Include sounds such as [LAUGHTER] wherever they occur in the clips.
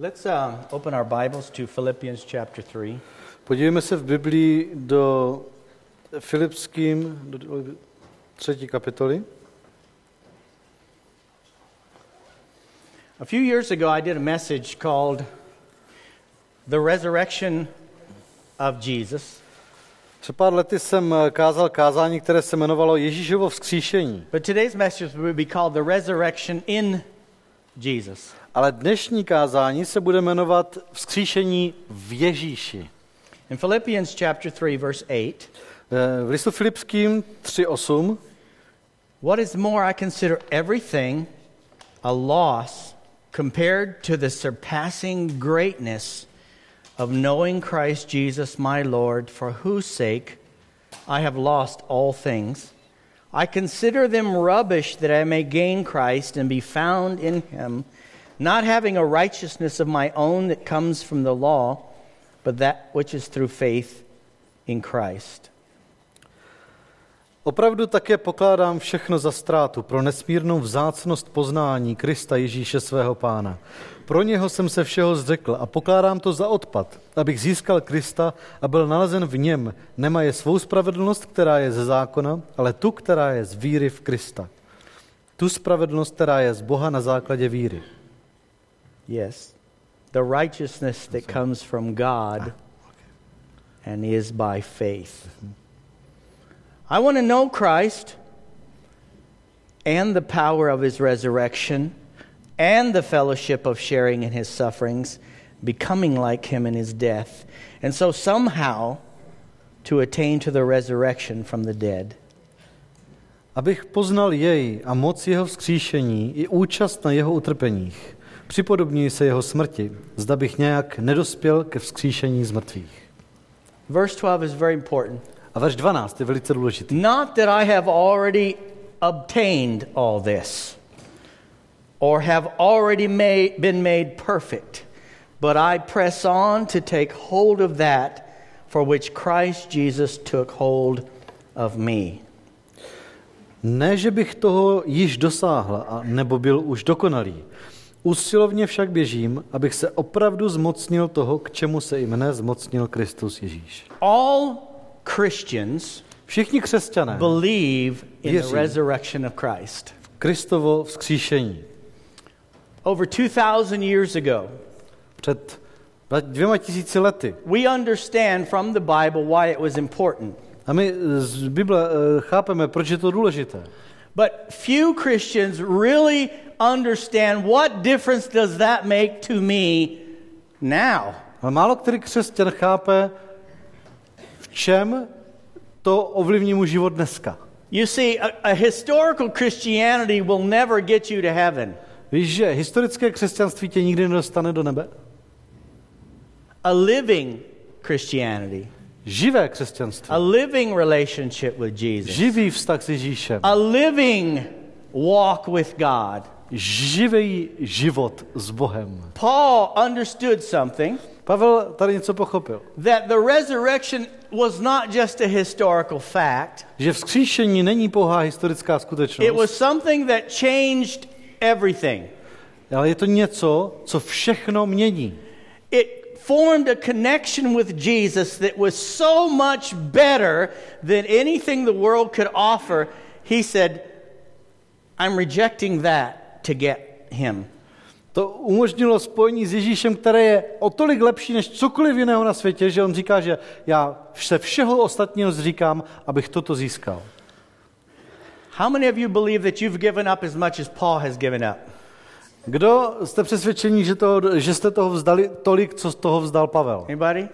Let's um, open our Bibles to Philippians chapter 3. Podívejme se v Biblii do Filipským, do třetí kapitoly. A few years ago, I did a message called The Resurrection of Jesus. Před pár lety jsem eh, kázal kázání, které se jmenovalo Ježíšovo vzkříšení. But today's message will be called The Resurrection in Jesus. Ale dnešní kázání se bude jmenovat Vzkříšení v Ježíši. In Philippians chapter 3, verse 8, Eh, V listu Filipským 3.8 what is more, I consider everything a loss compared to the surpassing greatness of knowing Christ Jesus my Lord, for whose sake I have lost all things. I consider them rubbish that I may gain Christ and be found in him, not having a righteousness of my own that comes from the law, but that which is through faith in Christ. Opravdu také pokládám všechno za ztrátu pro nesmírnou vzácnost poznání Krista Ježíše svého pána. Pro něho jsem se všeho zřekl a pokládám to za odpad, abych získal Krista a byl nalezen v něm, nemaje svou spravedlnost, která je ze zákona, ale tu, která je z víry v Krista. Tu spravedlnost, která je z Boha na základě víry. Yes. The righteousness that comes from God ah, and is by faith. I want to know Christ and the power of his resurrection and the fellowship of sharing in his sufferings, becoming like him in his death, and so somehow to attain to the resurrection from the dead. Abych poznal jej a moc jeho vzkříšení i účast na jeho utrpeních. Připodobňuji se jeho smrti, zda bych nějak nedospěl ke vzkříšení z mrtvých. Verse 12 is very important. A verš 12 je velice důležitý. Not that I have already obtained all this or have already made, been made perfect, but I press on to take hold of that for which Christ Jesus took hold of me. Ne, že bych toho již dosáhl, a nebo byl už dokonalý. Usilovně však běžím, abych se opravdu zmocnil toho, k čemu se i mne zmocnil Kristus Ježíš. All Christians Všichni křesťané believe in the Věří. resurrection of Christ. Kristovo vzkříšení. Over 2,000 years ago, Před dvěma tisíci lety. we understand from the Bible why it was important. A my z Bible eh, chápeme, proč je to důležité. But few Christians really understand what difference does that make to me now. Ale málo který křesťan chápe, v čem to ovlivní mu život dneska. You see, a, a historical Christianity will never get you to heaven. Víš, že historické křesťanství tě nikdy nedostane do nebe? A living Christianity, Živé křesťanství. a living relationship with Jesus, Živý vztah s Ježíšem. a living walk with God. Živý život s Bohem. Paul understood something Pavel tady něco pochopil. that the resurrection was not just a historical fact, Že vzkříšení není pouhá historická it skutečnost, was something that changed everything. ale je to něco, co všechno mění. it formed a connection with Jesus that was so much better than anything the world could offer. He said, I'm rejecting that to get him. To umožnilo spojení s Ježíšem, které je o tolik lepší než cokoliv jiného na světě, že on říká, že já se všeho ostatního zříkám, abych toto získal. How many of you believe that you've given up as much as Paul has given up? Kdo jste přesvědčení, že, toho, že jste toho vzdali tolik, co z toho vzdal Pavel? Anybody?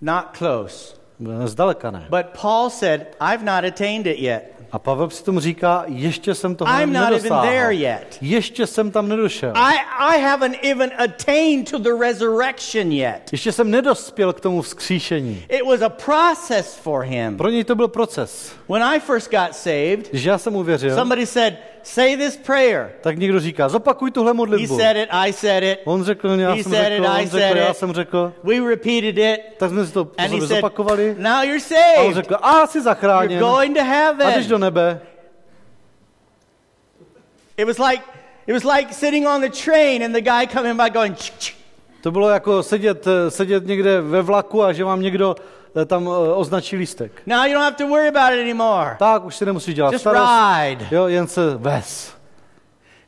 Not close. Zdaleka ne. But Paul said, I've not attained it yet. A Pavel si tomu říká, ještě jsem toho I'm not even nedosáhl. there yet. Ještě jsem tam nedošel. I, I haven't even attained to the resurrection yet. Ještě jsem nedospěl k tomu vzkříšení. It was a process for him. Pro něj to byl proces. When I first got saved, Když já jsem uvěřil, somebody said, Say this prayer. tak někdo říká, zopakuj tuhle He modlitbu. said it, I said it. On řekl, já He jsem said řekl, it, I on said řekl, já it. jsem řekl. We repeated it. Tak jsme si to po he sobě zopakovali. Now you're A on saved. řekl, a jsi You're zachráněn. going to A jdeš do heaven. nebe. It was like it was like sitting on the train and the guy coming by going, "Ch, ch." To bylo jako sedět, eh, sedět někde ve vlaku a že vám někdo tam eh, označí lístek. now you don't have to worry about it anymore. Tak už si nemusíš dělat Just starost. ride Jo, jen se ves.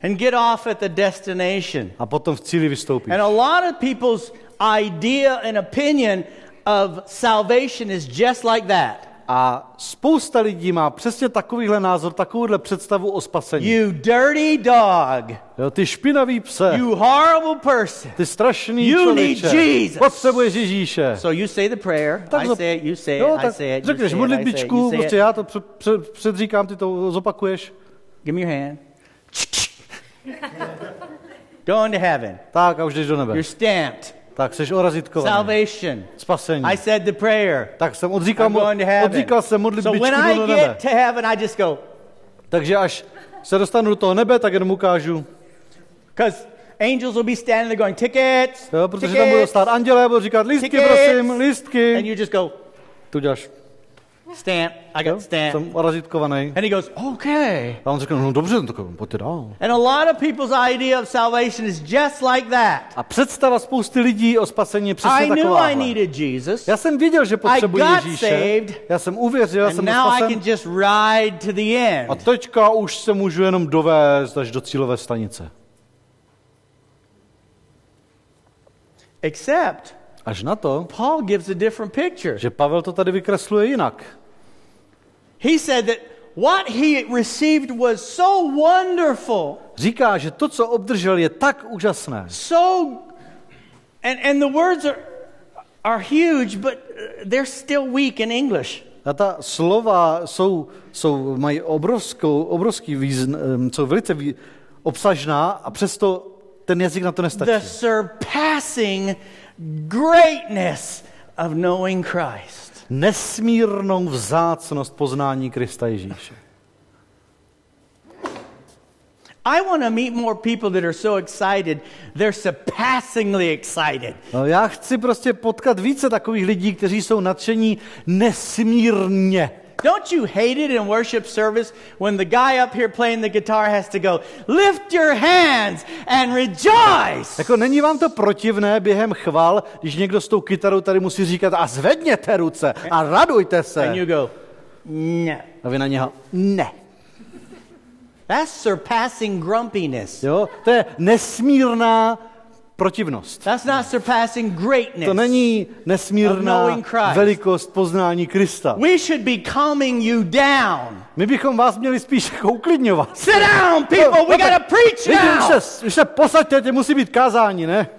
and get off at the destination. A potom v cíli vystoupíš. And a lot of people's idea and opinion of salvation is just like that. A spousta lidí má přesně takovýhle názor, takovouhle představu o spasení. You dirty dog. Jo, ty špinavý pse, You horrible person. ty strašný You člověče, need Jesus. potřebuješ Ježíše. So you say the prayer. Tak I say it, you say it, jo, I say it, řekneš say it, I say it, modlitbičku, prostě já to před, před, předříkám, ty to zopakuješ. Give me your hand. Go into heaven. Tak a už jdeš do nebe. You're stamped. Tak jsi orazitkovaný. Salvation. Spasení. I said the prayer. Tak jsem odříkal, I'm going to mo- heaven. odříkal jsem So modlitbičku when do I nebe. get to heaven, I just go, Takže až se dostanu do toho nebe, tak jenom ukážu. because angels will be standing there going, tickets, Jo, protože tam budou tickets. stát andělé, budou říkat lístky, Tickets. prosím, And lístky. you just go, Tu děláš. Stamp. I got stamp. Jsem orazitkovaný. And he goes, okay. A on řekne, no dobře, no tak pojďte dál. And a lot of people's idea of salvation is just like that. A představa spousty lidí o spasení je přesně I knew. I needed Jesus. Já jsem věděl, že potřebuji got Ježíše. saved. Já jsem uvěřil, já And jsem now I can just ride to the end. A teďka už se můžu jenom dovést až do cílové stanice. Except Až na to, Paul gives a different picture. že Pavel to tady vykresluje jinak. He said that what he received was so wonderful, Říká, že to, co obdržel, je tak úžasné. so and and the words are are huge, but they're still weak in English. A ta slova jsou, jsou, mají obrovskou, obrovský význ, em, jsou velice vý, obsažná a přesto ten jazyk na to The nestačí. surpassing greatness of knowing Christ. Nesmírnou vzácnost poznání Krista Ježíše. I want to meet more people that are so excited, they're surpassingly excited. No, já chci prostě potkat více takových lidí, kteří jsou nadšení nesmírně. Don't you hate it in worship service when the guy up here playing the guitar has to go, lift your hands and rejoice? Jako není vám to protivné během chval, když někdo s tou kytarou tady musí říkat a zvedněte ruce a radujte se. And you go, no. A vy na něho, ne. That's surpassing grumpiness. Jo? To je nesmírná protivnost. That's not surpassing greatness. To není nesmírná velikost poznání Krista. We should be calming you down. My bychom vás měli spíš jako uklidňovat. Sit down, people. We No, tak got to preach now. se, už se posaďte, tě musí být kázání, ne?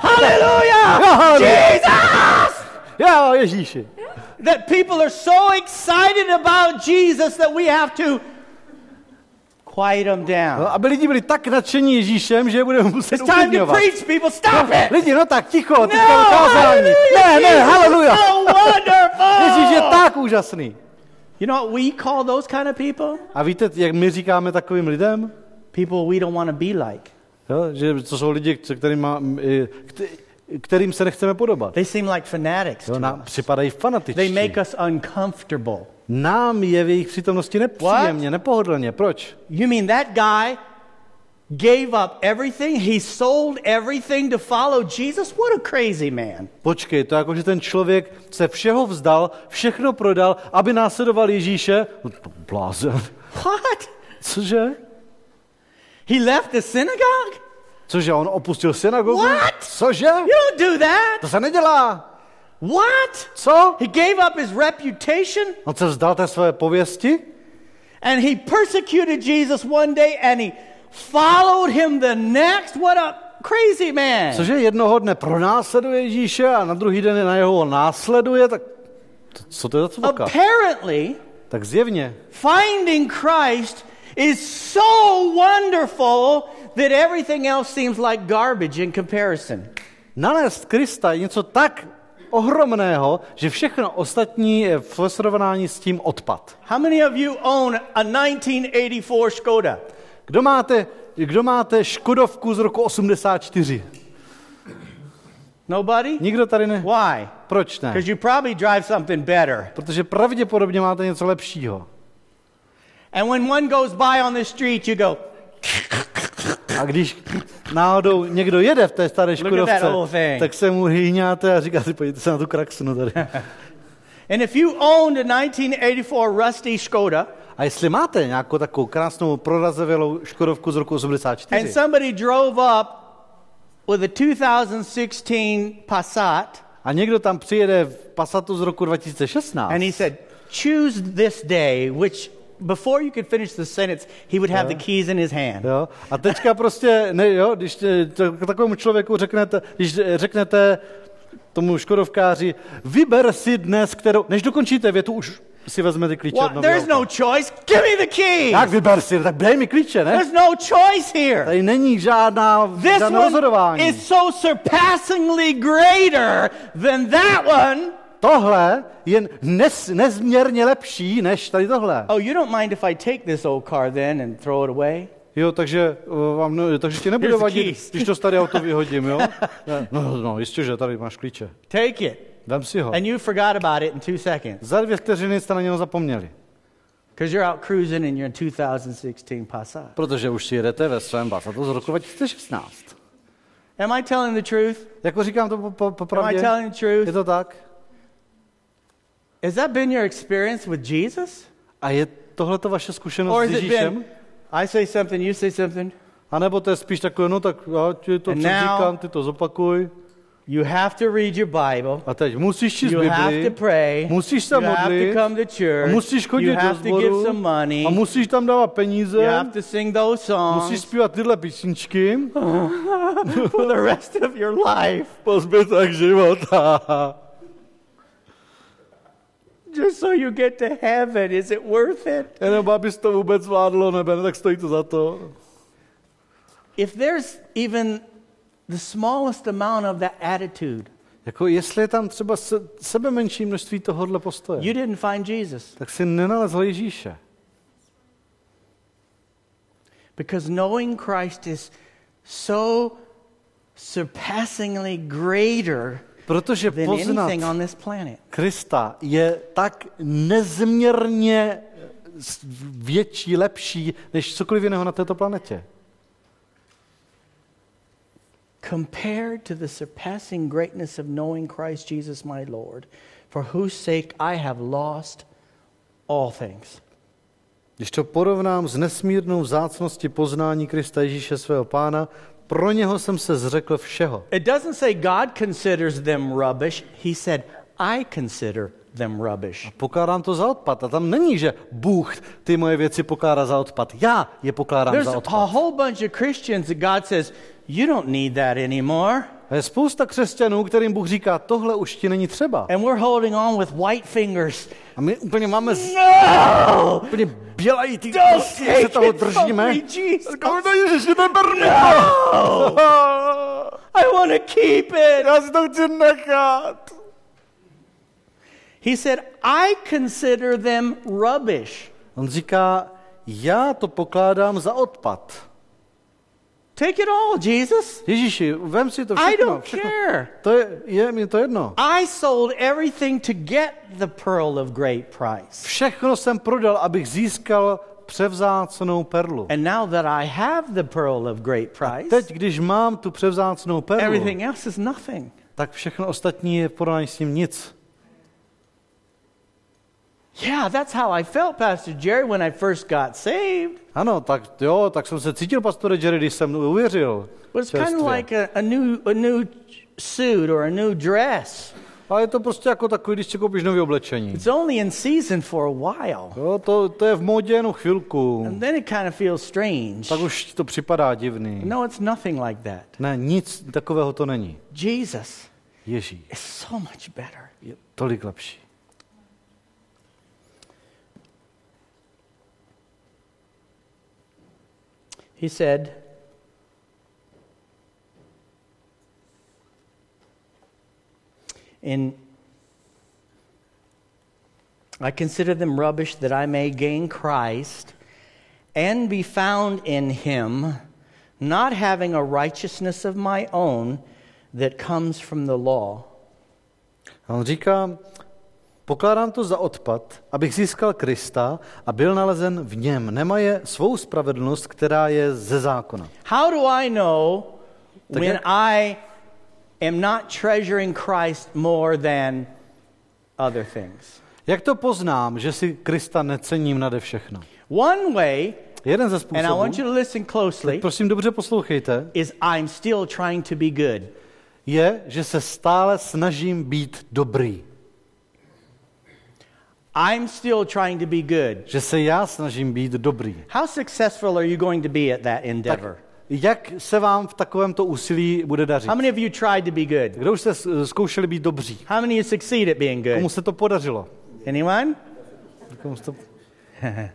Hallelujah! Haleluja. Jesus! Jo, Ježíši. That people are so excited about Jesus that we have to quiet them down. No, aby lidi byli tak nadšení Ježíšem, že je budeme muset It's time to preach, people. Stop it! Lidi, no tak ticho, No, teďka no, kázání. Ne, ne, haleluja. So [LAUGHS] wonderful! Ježíš je tak úžasný. You know what we call those kind of people? A víte, jak my říkáme takovým lidem? People we don't want to be like. Jo, že to jsou lidi, kterým, kterým se nechceme podobat. They seem like fanatics. Jo, nám připadají They fanatičtí. make us uncomfortable. Nám je v jejich přítomnosti nepříjemně, nepohodlně. Proč? You mean that guy gave up everything? He sold everything to follow Jesus? What a crazy man. Počkej, to jako, že ten člověk se všeho vzdal, všechno prodal, aby následoval Ježíše. Blázen. What? Cože? He left the synagogue? Cože, on opustil synagogu? What? Cože? You don't do that. To se nedělá. What? Co? He gave up his reputation On se vzdal té své pověsti and he persecuted Jesus one day and he followed him the next. What a crazy man. Cože jednoho dne pronásleduje Ježíše a na druhý den na jeho následuje, tak co to je za cvoka? Apparently, Tak zjevně. finding Christ is so wonderful that everything else seems like garbage in comparison. Nanést Krista je něco tak ohromného, že všechno ostatní je v srovnání s tím odpad. How many of you own a 1984 Skoda? Kdo máte, kdo máte Škodovku z roku 84? Nobody? Nikdo tady ne? Why? Proč ne? Because you probably drive something better. Protože pravděpodobně máte něco lepšího. And when one goes by on the street, you go, [LAUGHS] A když náhodou někdo jede v té staré Škodovce, tak se mu hýňáte a říkáte, podívejte se na tu kraksnu tady. [LAUGHS] and if you owned a 1984 rusty Skoda, A jestli máte nějakou takovou krásnou prorazevělou Škodovku z roku 84 and somebody drove up with a 2016 Passat, a někdo tam přijede v Passatu z roku 2016 and he said, choose this day, which before you could finish the sentence, he would have the keys in his hand. Jo? A teďka prostě, ne, jo, když to- takovému člověku řeknete, když řeknete tomu škodovkáři, vyber si dnes, kterou, než dokončíte větu, už si vezme ty klíče What? nového There's no choice. Give me the keys. Jak vyber si, tak dej mi klíče, ne? There's no choice here. Tady není žádná, This žádné one rozhodování. is so surpassingly greater than that one. Tohle je nes, nezměrně lepší než tady tohle. Oh, you don't mind if I take this old car then and throw it away? Jo, takže, uh, vám, no, takže ti nebude vadit, když to staré auto [LAUGHS] vyhodím, jo? No, no, jistě, že tady máš klíče. Take it. Vem si ho. And you forgot about it in two seconds Za dvě vteřiny jste na něho zapomněli. because you're out cruising in your 2016 Passat. Protože už si jedete ve svém Passatu z roku 2016. Am I telling the truth? Jako říkám to po, po, Am I telling the je truth? to tak? Has that been your experience with Jesus? A je tohle to vaše zkušenost Or s Ježíšem? been, I say something, you say something? A nebo to je spíš takové, no tak já ti to říkám, ty to zopakuj. You have to read your Bible. A teď musíš číst You have to Bibli, pray. musíš se You have to come to a church. musíš chodit You do have to give sboru, some money. a musíš tam dávat peníze, You have to sing those musíš songs zpívat tyhle písničky, [LAUGHS] for the rest of your life po zbytek života. [LAUGHS] just so you get to heaven. Is it worth it? Jenom abys to vůbec zvládlo nebe, tak stojí to za to. If there's even the smallest amount of that attitude, Jako jestli je tam třeba se, sebe menší množství tohohle postoje, you didn't find Jesus. tak si nenalezl Ježíše. Because knowing Christ is so surpassingly greater Protože poznat. Krista je tak nezměrně větší, lepší, než cokoliv jiného na této planetě. compared to the surpassing greatness of knowing Christ Jesus my Lord, for whose sake I have lost all things. Když to porovnám s nesmírnou vzácností poznání Krista Ježíše svého pána, pro něho jsem se zřekl všeho. It doesn't say God considers them rubbish, He said, I consider them rubbish. Pokládám to za odpad. A tam není, že Bůh ty moje věci pokládá za odpad. Já je pokládám There's za a odpad. whole bunch of Christians that God says, You don't need that anymore. Je spousta křesťanů, kterým Bůh říká, tohle už ti není třeba. And we're holding on with white fingers. A my úplně máme z- No! úplně bělají ty Don't se toho držíme. Říkáme, "No, Ježiši, neber mi to." I want to keep it. Já si to chci nechat. He said, I consider them rubbish. On říká, já to pokládám za odpad. Take it all, Jesus. Ježíši, vem si to I všechno. don't všechno. care. To je, je mi to jedno. I sold everything to get the pearl of great price. Všechno jsem prodal, abych získal převzácnou perlu. And now that I have the pearl of great price, Teď, když mám tu převzácnou perlu, everything else is nothing. tak všechno ostatní je v porovnání s tím nic. Yeah, that's how I felt, Pastor Jerry, when I first got saved. Ano, tak jo, tak jsem se cítil, pastore Jerry, když jsem uvěřil. But it's kind of like a, a new a new suit or a new dress. Ale je to prostě jako takový, když si koupíš nový oblečení. It's only in season for a while. Jo, to, to je v modě jenom chvilku. And then it kind of feels strange. Tak už to připadá divný. No, it's nothing like that. Ne, nic takového to není. Jesus Ježíš is so much better. je tolik lepší. He said, in I consider them rubbish that I may gain Christ and be found in him, not having a righteousness of my own that comes from the law. On říká, Pokládám to za odpad, abych získal Krista a byl nalezen v něm. Nemaje svou spravedlnost, která je ze zákona. How do I know Tak when jak- I am not treasuring Christ more than other things? Jak to poznám, že si Krista necením nade všechno? One way, Jeden ze and I want you způsobů, to listen closely, prosím dobře poslouchejte, is I'm still trying to be good. je, že se stále snažím být dobrý. I'm still trying to be good. Že se já snažím být dobrý. How successful are you going to be at that endeavor? Jak se vám v takovémto úsilí bude dařit? How many of you tried to be good? Kdo už jste zkoušeli být dobří? How many you succeed at being Komu good? se to podařilo? Anyone? Komu se to... [LAUGHS]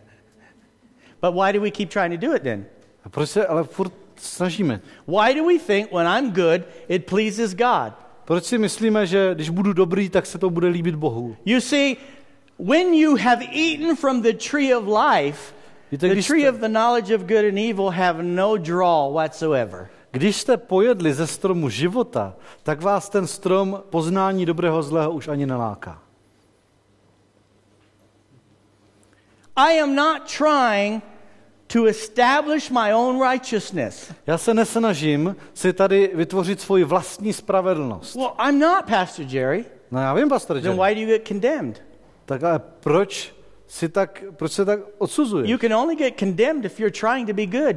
But why do we keep trying to do it then? A proč se ale furt snažíme? Why do we think when I'm good, it pleases God? Proč si myslíme, že když budu dobrý, tak se to bude líbit Bohu? You see, when you have eaten from the tree of life, Víte, the když tree jste, of the knowledge of good and evil have no draw whatsoever. když jste pojedli ze stromu života, tak vás ten strom poznání dobrého zlého už ani neláká. I am not trying to establish my own righteousness. Já se nesnažím si tady vytvořit svoji vlastní spravedlnost. Well, I'm not, Pastor Jerry. No já vím, pastor Then Jerry. why do you get condemned? Tak ale proč si tak, proč se tak odsuzuješ? You can only get condemned if you're trying to be good.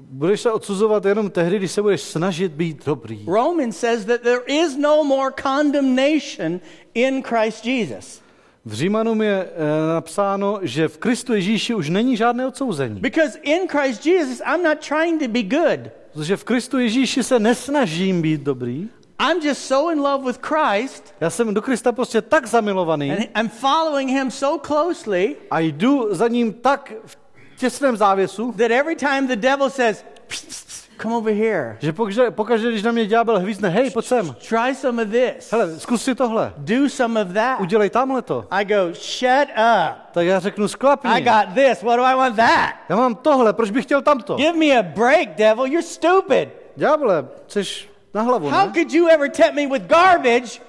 Budeš se odsuzovat jenom tehdy, když se budeš snažit být dobrý. Romans says that there is no more condemnation in Christ Jesus. V Římanům je e, napsáno, že v Kristu Ježíši už není žádné odsouzení. Because in Christ Jesus, I'm not trying to be good. Protože v Kristu Ježíši se nesnažím být dobrý. I'm just so in love with Christ Já jsem do Krista prostě tak zamilovaný and I'm following him so closely a jdu za ním tak v těsném závěsu, that every time the devil says, "Psst, psst, psst, come over here, že pokaždé, pokaždé když na mě ďábel hvízne, hej, pojď sem, try some of this, hele, zkus si tohle, do some of that. udělej tamhle to. I go, shut up. Tak já řeknu, I sklapni, got this. What do I want that? já mám tohle, proč bych chtěl tamto? Give me a break, devil. You're stupid. Ďábele, chceš na hlavu, How ne? could you ever tempt me with garbage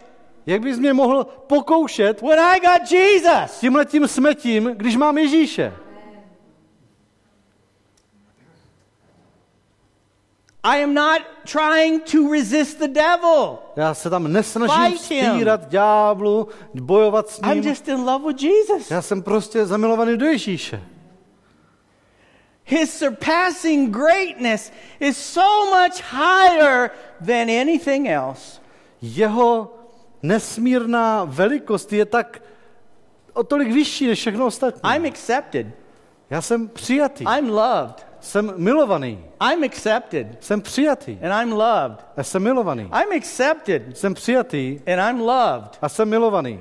Jak bys mě mohl pokoušet when I got Jesus? tímhle tím smetím, když mám Ježíše? I am not trying to resist the devil. Já se tam nesnažím vzpírat ďáblu, bojovat s I'm ním. just in love with Jesus. Já jsem prostě zamilovaný do Ježíše. His surpassing greatness is so much higher than anything else. Jeho nesmírná velikost je tak o tolik vyšší než všechno ostatní. I'm accepted. Já jsem přijatý. I'm loved. Jsem milovaný. I'm accepted. Jsem přijatý. And I'm loved. Já jsem milovaný. I'm accepted. Jsem přijatý And I'm loved. a jsem milovaný.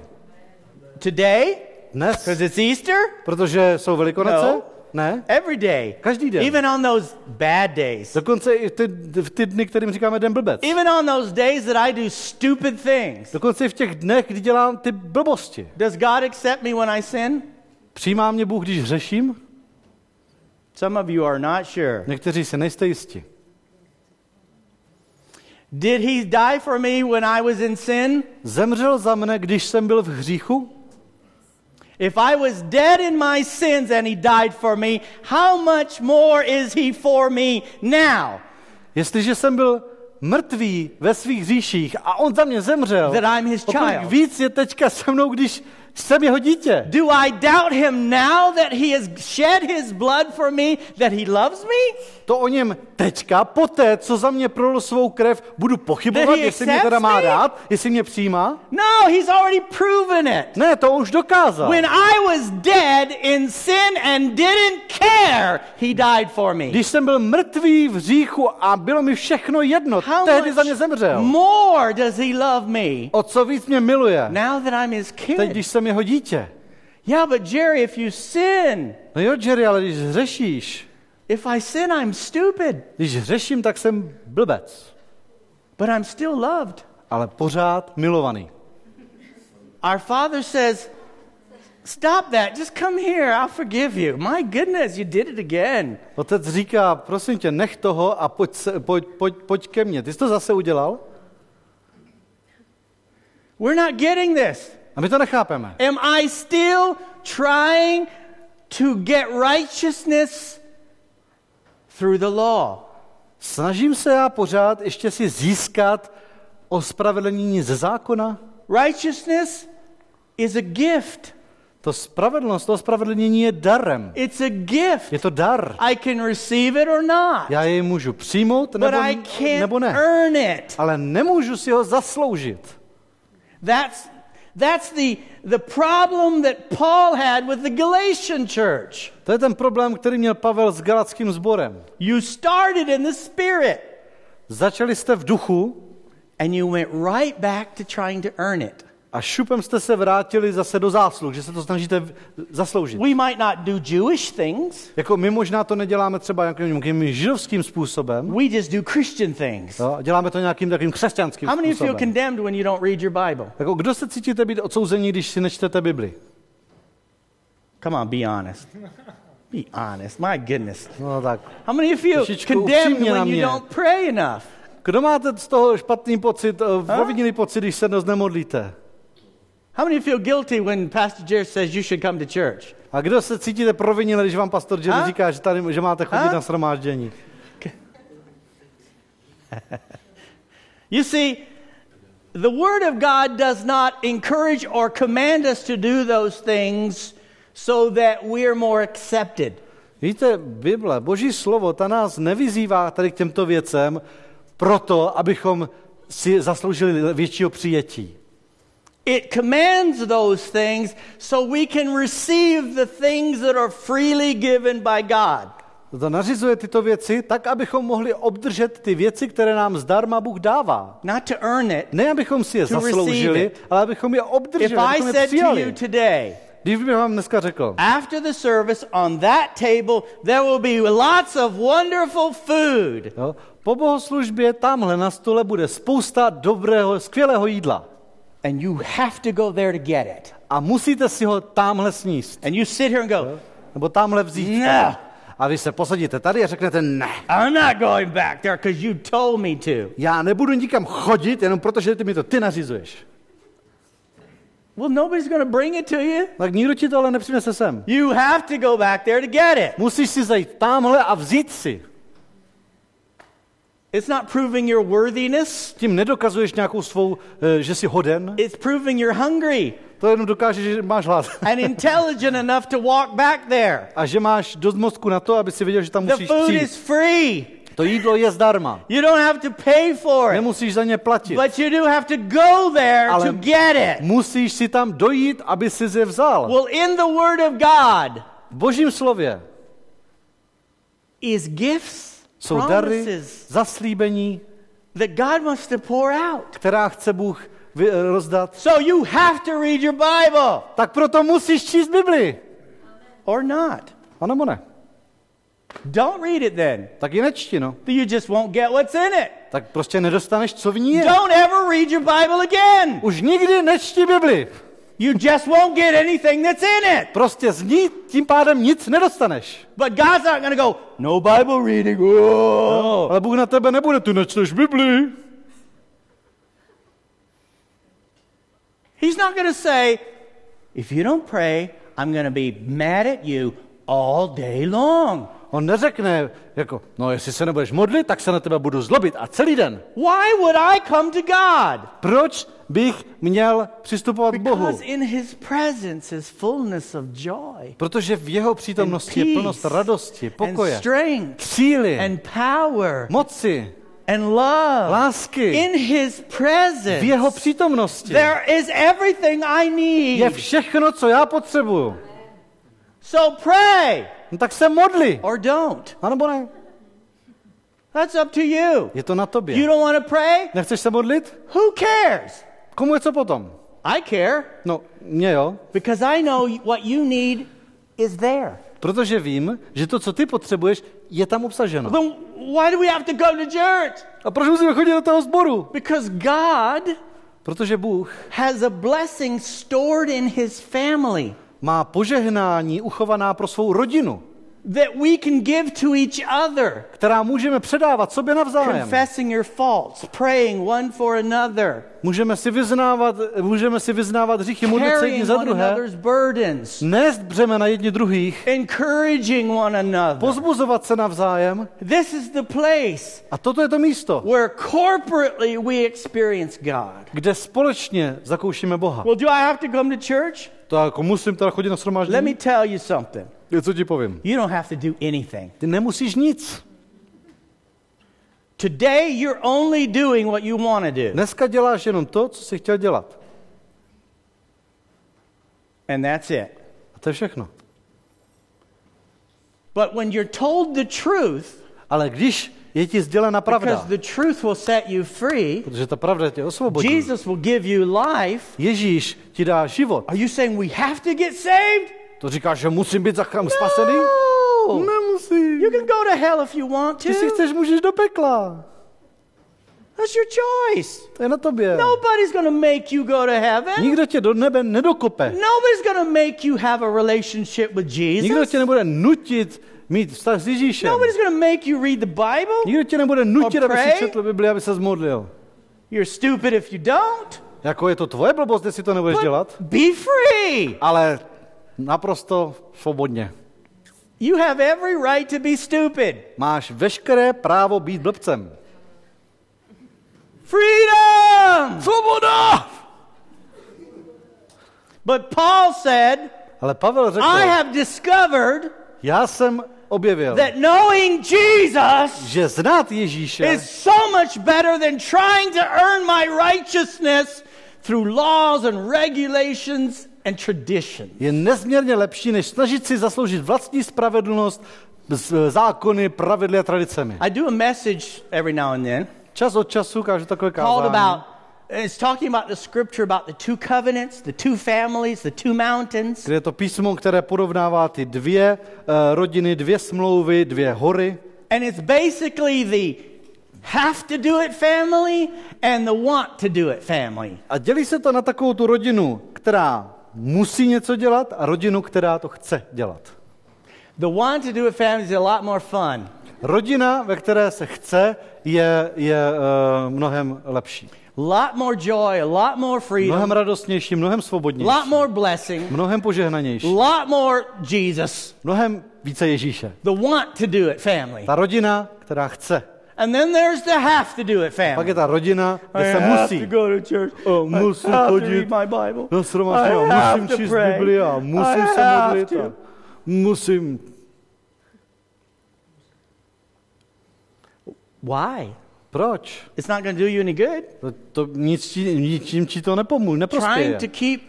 Today, Dnes, because it's Easter, protože jsou velikonoce? No. Ne. every day. Každý den. Even on those bad days. Dokonce i ty, v ty dny, kterým říkáme den blbec. Even on those days that I do stupid things. Dokonce i v těch dnech, kdy dělám ty blbosti. Does God accept me when I sin? Přijímá mě Bůh, když řeším? Some of you are not sure. Někteří si nejste jisti. Did he die for me when I was in sin? Zemřel za mne, když jsem byl v hříchu? If I was dead in my sins and he died for me, how much more is he for me now Jestliže jsem byl mrtvý ve svých hříších a on za mě zemřel, that I'm his child? víc je teďka se mnou, když jsem jeho dítě. Do I doubt him now that he has shed his blood for me, that he loves me? To o něm teďka, poté, co za mě prolil svou krev, budu pochybovat, jestli mě teda má rád, jestli mě přijímá? No, he's already proven it. Ne, to už dokázal. When I was dead in sin and didn't care, he died for me. Když jsem byl mrtvý v hříchu a bylo mi všechno jedno, How tehdy za mě zemřel. more does he love me O co víc mě miluje, now that I'm his teď, kid? když jsem jeho dítě. Yeah, but Jerry, if you sin, No jo, Jerry, ale když hřešíš, if I sin, I'm stupid, když hřeším, tak jsem blbec, but I'm still loved. ale pořád milovaný. Our Father says, Stop that. Just come here. I'll forgive you. My goodness, you did it again. Otec říká, prosím tě, nech toho a pojď, se, pojď, pojď, pojď ke mně. Ty jsi to zase udělal? We're not getting this. A my to nechápeme. Am I still trying to get righteousness through the law? Snažím se já pořád ještě si získat ospravedlnění ze zákona? Righteousness is a gift. To spravedlnost, to ospravedlnění je darem. It's a gift. Je to dar. I can receive it or not. Já jej můžu přijmout But nebo, I can't nebo ne. earn it. Ale nemůžu si ho zasloužit. That's that's the the problem that Paul had with the Galatian church. To je ten problém, který měl Pavel s galackým sborem. You started in the spirit Začali jste v duchu and you went right back to trying to earn it. A šupem jste se vrátili zase do zásluh, že se to snažíte zasloužit. We might not do Jewish things. Jako my možná to neděláme třeba nějakým, židovským způsobem, We just do Christian things. jo, a děláme to nějakým takým křesťanským How many feel způsobem. condemned when you don't read your Bible? Jako, kdo se cítíte být odsouzení, když si nečtete Bibli? Come on, be honest. Be honest. My goodness. No tak. How many of you condemned when you don't pray enough? Kdo máte z toho špatný pocit, eh, provinilý pocit, když se dost nemodlíte? How many feel guilty when Pastor Jared says you should come to church? A kdo se cítíte provinile, když vám pastor Jerry říká, že, tady, že máte chodit A? na shromáždění? [LAUGHS] You see, the Word of God does not encourage or command us to do those things so that we're more accepted. Víte, Bible, Boží slovo, ta nás nevyzývá tady k těmto věcem proto, abychom si zasloužili většího přijetí. It commands those things so we can receive the things that are freely given by God. To nařizuje tyto věci tak, abychom mohli obdržet ty věci, které nám zdarma Bůh dává. Not to earn it. Ne, abychom si je zasloužili, ale abychom je If obdrželi, I abychom je said to you přijali. today, Když bych vám dneska řekl, after the service on that table, there will be lots of wonderful food. jo, po bohoslužbě tamhle na stole bude spousta dobrého, skvělého jídla. And you have to go there to get it. A musíte si ho tamhle sníst. And you sit here and go, Nebo tamhle vzít. Ne. A vy se posadíte tady a řeknete ne. I'm not going back there because you told me to. Já nebudu nikam chodit, jenom protože ty mi to ty nařizuješ. Well, nobody's going to bring it to you. Tak nikdo ti to ale nepřinese sem. You have to go back there to get it. Musíš si zajít tamhle a vzít si. It's not proving your worthiness, Tím nedokazuješ nějakou svou, eh, že jsi hoden. it's proving you're hungry To jenom dokáže, že máš hlad. [LAUGHS] and intelligent enough to walk back there. A že máš dost mozku na to, aby si věděl, že tam The musíš food přijít. is free. To jídlo je zdarma. You don't have to pay for it, Nemusíš za ně platit. but you do have to go there Ale- to get it. Musíš si tam dojít, aby si je vzal. Well, in the Word of God V božím slově is gifts, jsou dary, zaslíbení, that God wants to pour out. která chce Bůh rozdat. So you have to read your Bible Tak proto musíš číst Bibli. or not. A nebo ne? Don't read it then. Tak ji nečti, no. You just won't get what's in it. Tak prostě nedostaneš, co v ní je. Don't ever read your Bible again. Už nikdy nečti Bibli. You just won't get anything that's in it. Prostě z ní tím pádem nic nedostaneš. But God's not going to go, no Bible reading. Oh. Ale Bůh na tebe nebude, ty nečteš Bibli. He's not going to say, if you don't pray, I'm going to be mad at you all day long. On neřekne, jako, no jestli se nebudeš modlit, tak se na tebe budu zlobit a celý den. Why would I come to God? Proč bych měl přistupovat k Bohu? Because in his presence is fullness of joy Protože v jeho and přítomnosti je plnost radosti, and pokoje, strength síly, and power moci, and love. lásky. In his V presence, jeho přítomnosti there is everything I je need. všechno, co já potřebuju. So pray No tak se modli. or don't. A nebo ne? That's up to you. Je to na You tobě. don't want to pray? Nechceš se modlit? Who cares? Komu je co potom? I care No, mě jo. because I know what you need is there. Protože vím, že to, co ty potřebuješ, je tam obsaženo. Then why do we have to go to church? A proč musíme chodit do toho sboru? Because God Protože Bůh has a blessing stored in his family. Má požehnání uchovaná pro svou rodinu. That we can give to each other, která můžeme předávat sobě navzájem. confessing your faults, praying one for another, Můžeme si vyznávat, můžeme si vyznávat hříchy, modlit se jedni za druhé, burdens, nést břemena jedni druhých, encouraging one another. pozbuzovat se navzájem. This is the place A toto je to místo, where corporately we experience God. kde společně zakoušíme Boha. Well, do I have to come to church? To jako musím teda chodit na Let me shromáždění? tell you something. Co ti povím? You don't have to do anything. Ty nemusíš nic. Today, you're only doing what you want to do. Dneska děláš jenom to, co jsi chtěl dělat. And that's it. A to je všechno. But when you're told the truth, Ale když je ti sdělena pravda, because the truth will set you free, protože ta pravda tě osvobodí, Jesus will give you life. Ježíš ti dá život. Are you saying we have to get saved? To říkáš, že musím být zachám spasený? No. Nemusím. You can go to hell if you want to. Ty si chceš, můžeš do pekla. That's your choice. To je na tobě. Nobody's to make you go to heaven. Nikdo tě do nebe nedokope. Nobody's to make you have a relationship with Nikdo Jesus. tě nebude nutit mít vztah s Ježíšem. Nobody's to make you read the Bible. Nikdo tě nebude nutit, aby si četl Bibli, aby se zmodlil. You're stupid if you don't. Jako je to tvoje blbost, jestli to nebudeš But dělat, be free. ale naprosto svobodně. You have every right to be stupid. Máš veškeré právo být blbcem. Freedom! Svoboda! But Paul said, Ale Pavel řekl, I have discovered já jsem objevil, that knowing Jesus že znát Ježíše is so much better than trying to earn my righteousness through laws and regulations and tradition. je nezměrně lepší, než snažit si zasloužit vlastní spravedlnost s zákony, pravidly a tradicemi. I do a message every now and then Čas od času kážu takové called kázání, about it's talking about the scripture about the two covenants, the two families, the two mountains. kde je to písmo, které porovnává ty dvě uh, rodiny, dvě smlouvy, dvě hory. And it's basically the have to do it family and the want to do it family. A dělí se to na takovou tu rodinu, která musí něco dělat a rodinu, která to chce dělat. The want to do it family is a lot more fun. Rodina, ve které se chce, je, je uh, mnohem lepší. lot more joy, a lot more freedom, Mnohem radostnější, mnohem svobodnější. lot more blessing, Mnohem požehnanější. lot more Jesus. Mnohem více Ježíše. The want to do it family. Ta rodina, která chce. And then there's the have to do it Pak je ta rodina, I kde se have to go to church. O, I musím have to read my Bible. na I have musím to číst pray. Bibli a musím I se have to. musím. Why? Proč? It's not going to do you any good. To, to nic, ničím ti to nepomůže, neprospěje. Trying to keep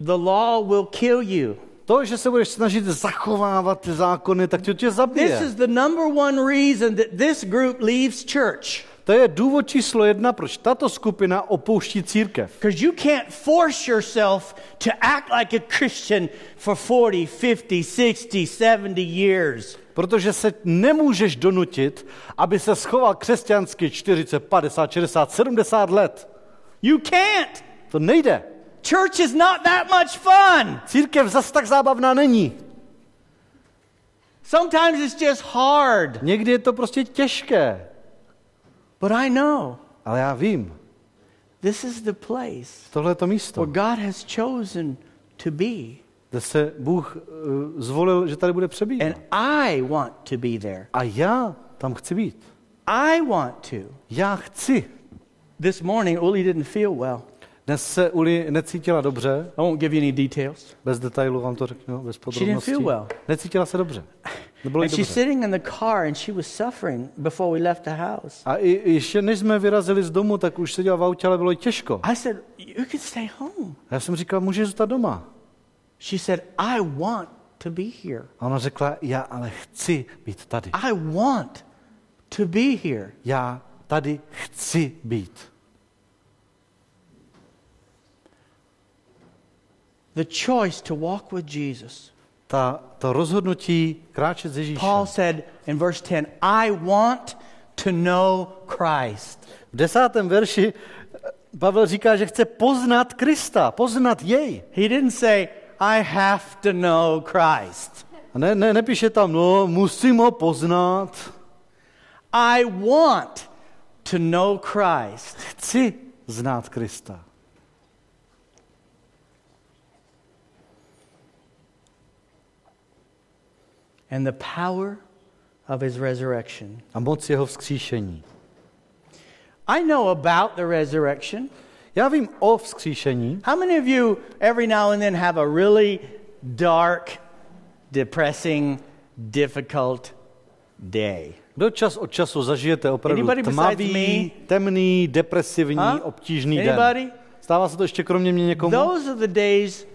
the law will kill you. To, že se budeš snažit zachovávat ty zákony, tak tě to tě This zabije. is the number one reason that this group leaves church. To je důvod číslo jedna, proč tato skupina opouští církev. Because you can't force yourself to act like a Christian for 40, 50, 60, 70 years. Protože se nemůžeš donutit, aby se schoval křesťansky 40, 50, 60, 70 let. You can't. To nejde. Church is not that much fun. Církev zas tak zábavná není. Sometimes it's just hard. Někdy je to prostě těžké. But I know Ale já vím, this is the place tohle je to místo, where God has chosen to be. kde se Bůh uh, zvolil, že tady bude přebývat. And I want to be there. A já tam chci být. I want to. Já chci. This morning, Uli didn't feel well. Dnes se Uli necítila dobře, I won't give you any details. bez detailů vám to řeknu, bez didn't podrobností. feel well. Necítila se dobře. Nebylo jí And she's dobře. sitting in the car and she was suffering before we left the house. A i, ještě než jsme vyrazili z domu, tak už seděla v autě, ale bylo jí těžko. I said, You can stay home. A já jsem říkal, můžeš zůstat doma. She said, I want to be here. A ona řekla, já ale chci být tady. I want to be here. Já tady chci být. The choice to walk with Jesus. Ta, to rozhodnutí kráčet s Ježíšem. Paul said in verse 10, I want to know Christ. V desátém verši eh, Pavel říká, že chce poznat Krista, poznat jej. He didn't say, I have to know Christ. Ne, ne, nepíše tam, no, musím ho poznat. I want to know Christ. Chci znát Krista. And the power of his resurrection. A moc jeho vzkříšení. I know about the resurrection. Já vím o vzkříšení. How many of you every now and then have a really dark, depressing, difficult day? Kdo čas od času zažijete opravdu Anybody tmavý, temný, depresivní, Huh? obtížný den? Anybody? Stává se to ještě kromě mě někomu? Those are the days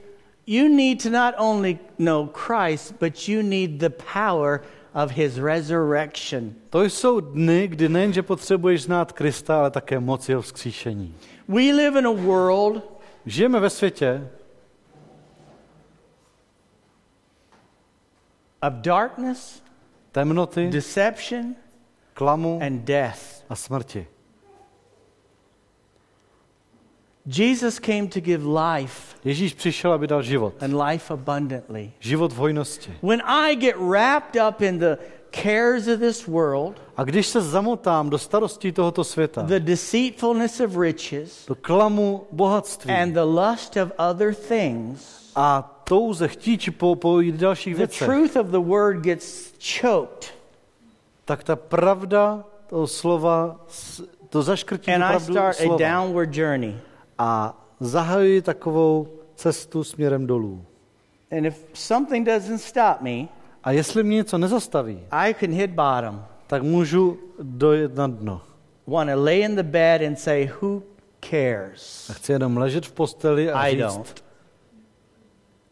you need to not only know Christ, but you need the power of his resurrection. To jsou dny, kdy nejenže potřebuješ znát Krista, ale také moc jeho vzkříšení. We live in a world Žijeme ve světě of darkness, temnoty, deception, klamu and death. a smrti. Jesus came to give life Ježíš přišel, aby dal život. and life abundantly. Život v hojnosti. When I get wrapped up in the cares of this world, A když se zamotám do starostí tohoto světa, the deceitfulness of riches, do klamu bohatství and the lust of other things, a touze chtíči po, po dalších the věcech, truth of the word gets choked. tak ta pravda toho slova, to zaškrtí And I pravdu start a slova. downward journey. A zahajuji takovou cestu směrem dolů. And if something doesn't stop me, A jestli mě něco nezastaví, I can hit bottom. tak můžu dojet na dno. Want to lay in the bed and say, Who cares? A chci jenom ležet v posteli a I říct, don't.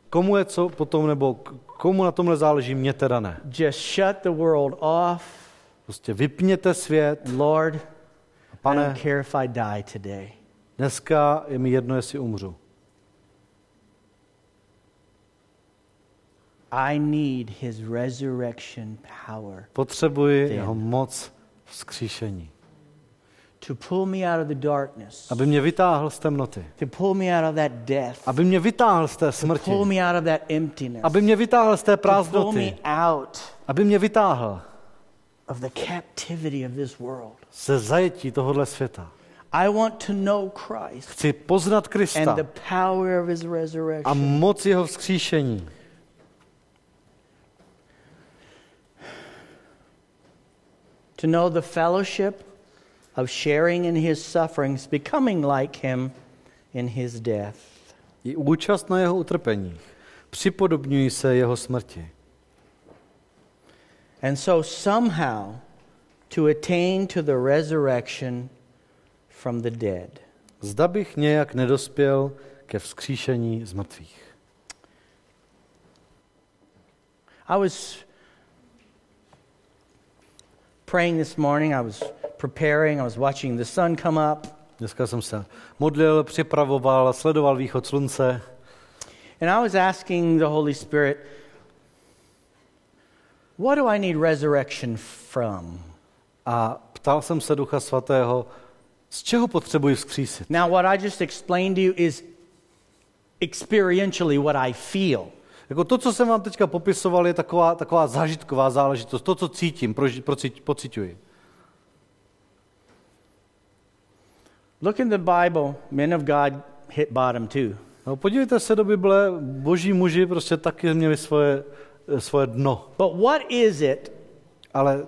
komu je co potom, nebo komu na tomhle záleží, mě teda ne. Just shut the world off. Prostě vypněte svět. Lord, I Pane, don't care if I die today. Dneska je mi jedno, jestli umřu. I need his resurrection power Potřebuji jeho moc vzkříšení. to pull me out of the darkness, Aby mě vytáhl z temnoty. to pull me out of that death, Aby mě vytáhl z té to smrti. pull me out of that emptiness, Aby mě vytáhl z té to pull me prázdnoty. out Aby mě vytáhl of the captivity of this world. ze zajetí tohohle světa. I want to know Christ Chci poznat and the power of his a resurrection. moc jeho vzkříšení. To know the fellowship of sharing in his sufferings, becoming like him in his death. I účast na jeho utrpeních. Připodobňují se jeho smrti. And so somehow to attain to the resurrection from the dead. Zda bych nějak nedospěl ke vzkříšení z mrtvých. I was praying this morning, I was preparing, I was watching the sun come up, Dneska jsem se modlil, připravoval, sledoval východ slunce and I was asking the Holy Spirit, what do I need resurrection from? a ptal jsem se Ducha Svatého, z čeho potřebuji vzkřísit. Now, what I just explained to you is experientially what I feel. Jako to, co jsem vám teďka popisoval, je taková, taková zážitková záležitost, to, co cítím, proži, procit, pocituji. Look in the Bible, men of God hit bottom too. No, podívejte se do Bible, boží muži prostě taky měli svoje, svoje dno. But what is it Ale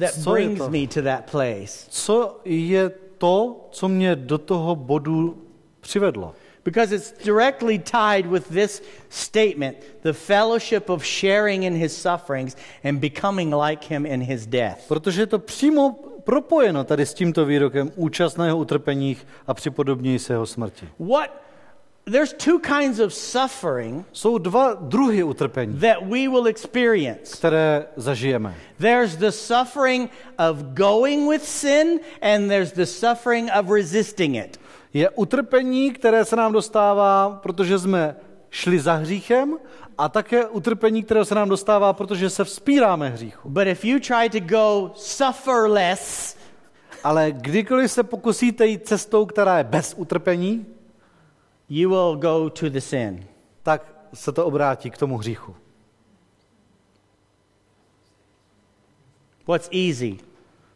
that Co brings to? me to that place? co je to, co mě do toho bodu přivedlo? Because it's directly tied with this statement the fellowship of sharing in his sufferings and becoming like him in his death. Protože je to přímo propojeno tady s tímto výrokem účast na jeho utrpeních a připodobnění se jeho smrti. What there's two kinds of suffering Jsou dva druhy utrpení, that we will experience. které zažijeme. There's the suffering of going with sin and there's the suffering of resisting it. Je utrpení, které se nám dostává, protože jsme šli za hříchem, a také utrpení, které se nám dostává, protože se vzpíráme hříchu. But if you try to go suffer less, Ale kdykoliv se pokusíte jít cestou, která je bez utrpení, you will go to the sin. Tak se to obrátí k tomu hříchu. What's easy?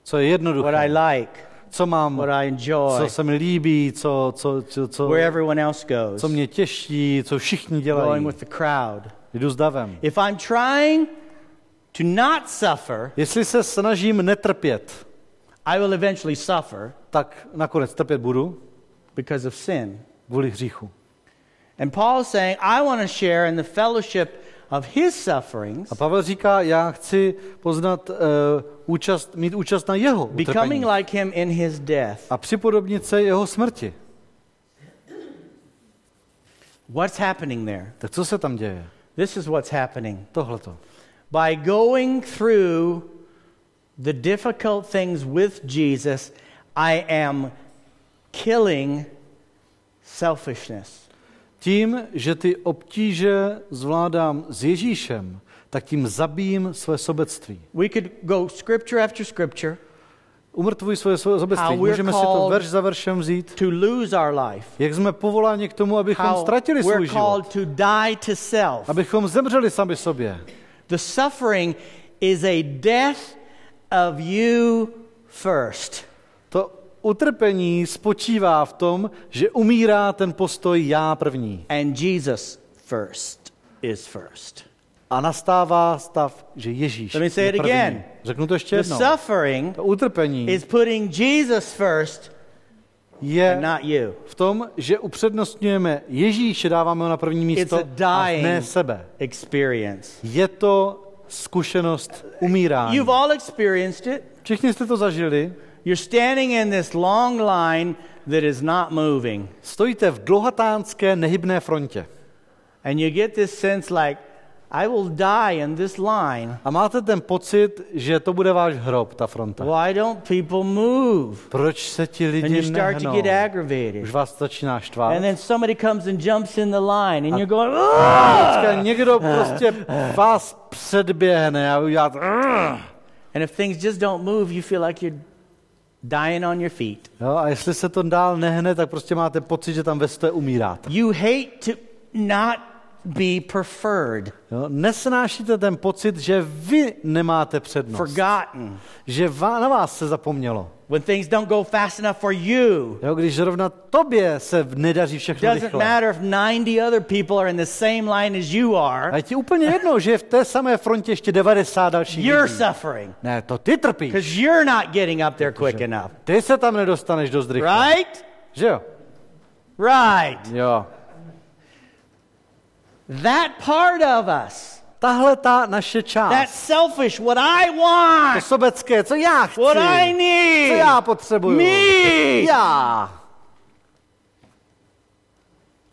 Co je jednoduché? What I like? Co mám? What I enjoy? Co se mi líbí? Co, co, co, co, where everyone else goes? Co mě těší? Co všichni dělají? Going with the crowd. Jdu s davem. If I'm trying to not suffer, jestli se snažím netrpět, I will eventually suffer. Tak nakonec trpět budu. Because of sin kvůli hříchu. And Paul is saying, I want to share in the fellowship of his sufferings, A Pavel říká, já chci poznat, uh, účast, mít účast na jeho utrpení becoming like him in his death. a připodobnit se jeho smrti. What's happening there? Tak co se tam děje? This is what's happening. Tohleto. By going through the difficult things with Jesus, I am killing selfishness. Tím, že ty obtíže zvládám s Ježíšem, tak tím zabijím své sobectví. We could go scripture after scripture Umrtvuji svoje sobectví. Můžeme si to verš za veršem vzít. to lose our life. Jak jsme povoláni k tomu, abychom How ztratili svůj život. to die to self. Abychom zemřeli sami sobě. The suffering is a death of you first. Utrpení spočívá v tom, že umírá ten postoj já první. And Jesus first is first. A nastává stav, že Ježíš Let me say je it první. again. Řeknu to ještě The jednou. suffering To utrpení is putting Jesus first and je not you. v tom, že upřednostňujeme Ježíše, dáváme ho na první místo It's a a dying ne sebe. experience. Je to zkušenost umírání. You've all experienced it. Všichni jste to zažili. You're standing in this long line that is not moving. Stojíte v dlouhatánské nehybné frontě And you get this sense like, I will die in this line. a máte ten pocit, že to bude váš hrob, ta fronta. Why don't people move? Proč se ti And you lidi start to nehnou? get aggravated. Už vás začíná štvat. And then somebody comes and jumps in the line, and you're going, "Ugh!" někdo prostě vás předběhne a udělá to, "Ugh." and if things just don't move, you feel like you're dying on your feet. jo, a jestli se to dál nehne, tak prostě máte pocit, že tam ve umíráte. You hate to not be preferred, Jo, nesnášíte ten pocit, že vy nemáte přednost. forgotten, Že vá, na vás se zapomnělo. when things don't go fast enough for you. Jo, když zrovna tobě se nedaří všechno Doesn't rychle. matter if 90 other people are in the same line as you A are, je ti úplně jedno, že je v té samé frontě ještě 90 dalších you're lidí. suffering Ne, to ty trpíš. because you're not getting up there quick enough. Ty se tam nedostaneš dost rychle. Right? Že jo? Right. Jo. That part of us, Tahle ta naše that část, selfish, what I to want, sobecké, co já chci, what I co need, já potřebuju, me, já,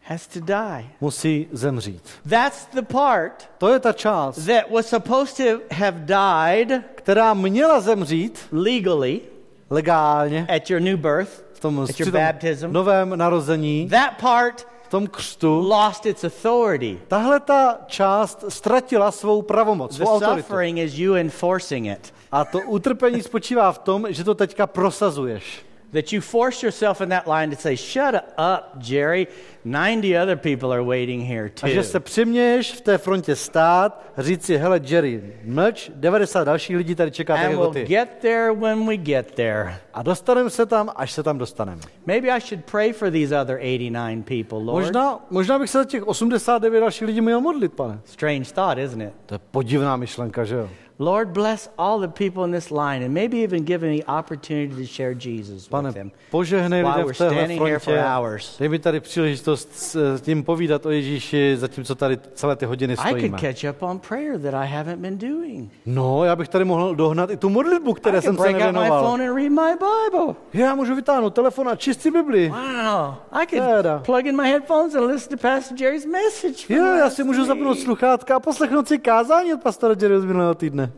has to die. musí zemřít. That's the part To je ta část, that was supposed to have died která měla zemřít legally legálně at your new birth, v tom, at your baptism. novém narození, That part tom křtu. lost its authority. Tahle ta část ztratila svou pravomoc, The svou autoritu. suffering is you enforcing it. A to utrpení spočívá v tom, že to teďka prosazuješ. That you force yourself in that line to say, Shut up, Jerry. 90 other people are waiting here A že se too. přiměješ v té frontě stát, říct si, hele Jerry, mlč, 90 dalších lidí tady čeká tak And jako we'll ty. get there when we get there. A dostaneme se tam, až se tam dostaneme. Maybe I should pray for these other 89 people, Lord. Možná, možná bych se za těch 89 dalších lidí měl modlit, pane. Strange thought, isn't it? To je podivná myšlenka, že jo? Lord, bless all the people in this line and maybe even give me opportunity to share Jesus Pane, with them. požehnej lidem v téhle frontě. Dej mi tady příležitost s, tím povídat o Ježíši, zatímco tady celé ty hodiny I could stojíme. catch up on prayer that I haven't been doing. No, já bych tady mohl dohnat i tu modlitbu, které I jsem se out my nevěnoval. phone and read my Bible. Já můžu vytáhnout telefon a číst si Bibli. Wow. I could Teda. plug in my headphones and listen to Pastor Jerry's message. Jo, já si můžu zapnout sluchátka a poslechnout si kázání od pastora Jerryho z minulého týdne.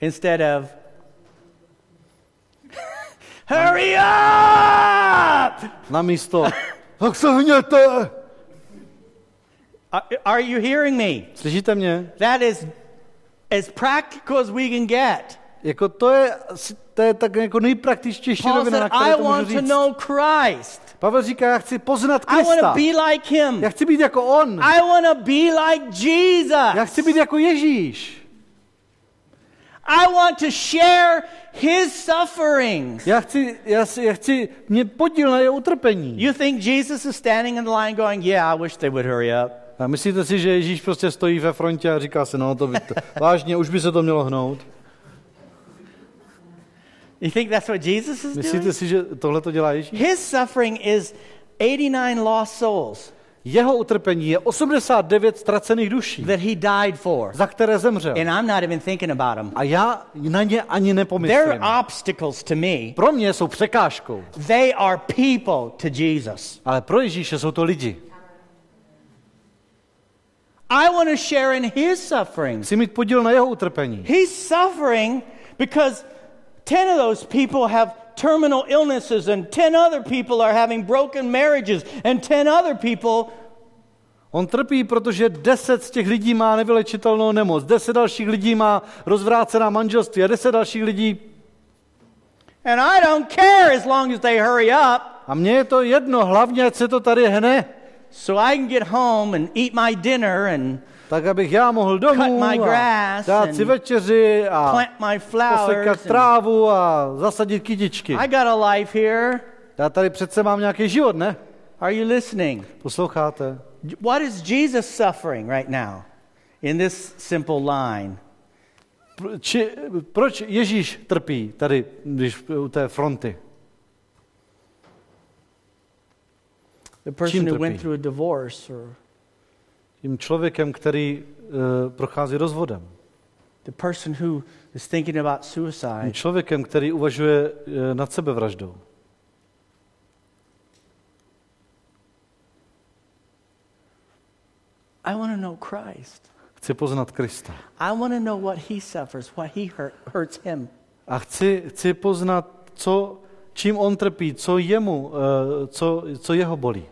Instead of, [LAUGHS] hurry up! Na místo, tak se hněte! Are, are you hearing me? Slyšíte mě? That is as practical as we can get. Jako to je, to je tak jako nejpraktičtější Paul rovina, na said, I které to můžu want to říct. know Christ. Pavel říká, já chci poznat I Krista. be like him. Já chci být jako on. I be like Já Jesus. chci být jako Ježíš. I want to share his sufferings. Já chci, já, já chci mě podíl na jeho utrpení. You think Jesus is standing in the line going, Yeah, I wish they would hurry up? A myslíte si, že Ježíš prostě stojí ve frontě a říká si, no to, by to vážně, už by se to mělo hnout. You think that's what Jesus is doing? Myslíte si, že tohle to dělá Ježíš? His suffering is 89 lost souls Jeho utrpení je 89 ztracených duší, that he died for. za které zemřel. And I'm not even thinking about them. A já na ně ani They're nepomyslím. obstacles to me. Pro mě jsou překážkou, They are people to Jesus. ale pro Ježíše jsou to lidi. I want to share in his sufferings. Chci mít podíl na jeho utrpení. He's suffering because 10 of those people have terminal illnesses, and 10 other people are having broken marriages, and 10 other people On trpí, protože deset z těch lidí má nevylečitelnou nemoc, deset dalších lidí má rozvrácená manželství a deset dalších lidí And I don't care as long as they hurry up. A mně je to jedno, hlavně ať se to tady hne, so I can get home and eat my dinner and tak abych já mohl domů a dát si večeři a plant my posekat trávu a zasadit kytičky. I got a life here. Já tady přece mám nějaký život, ne? Are you listening? Posloucháte? What is Jesus suffering right now in this simple line? Či, proč Ježíš trpí tady, když u té fronty? The person who went through a divorce or Tím člověkem, který uh, prochází rozvodem. the person who is thinking about Tím suicide. člověkem, který uvažuje uh, nad sebevraždou. I want to know Christ. Chci poznat Krista. I want to know what he suffers, what he hurt, hurts him. A chci, chci poznat, co, čím on trpí, co jemu, uh, co, co jeho bolí.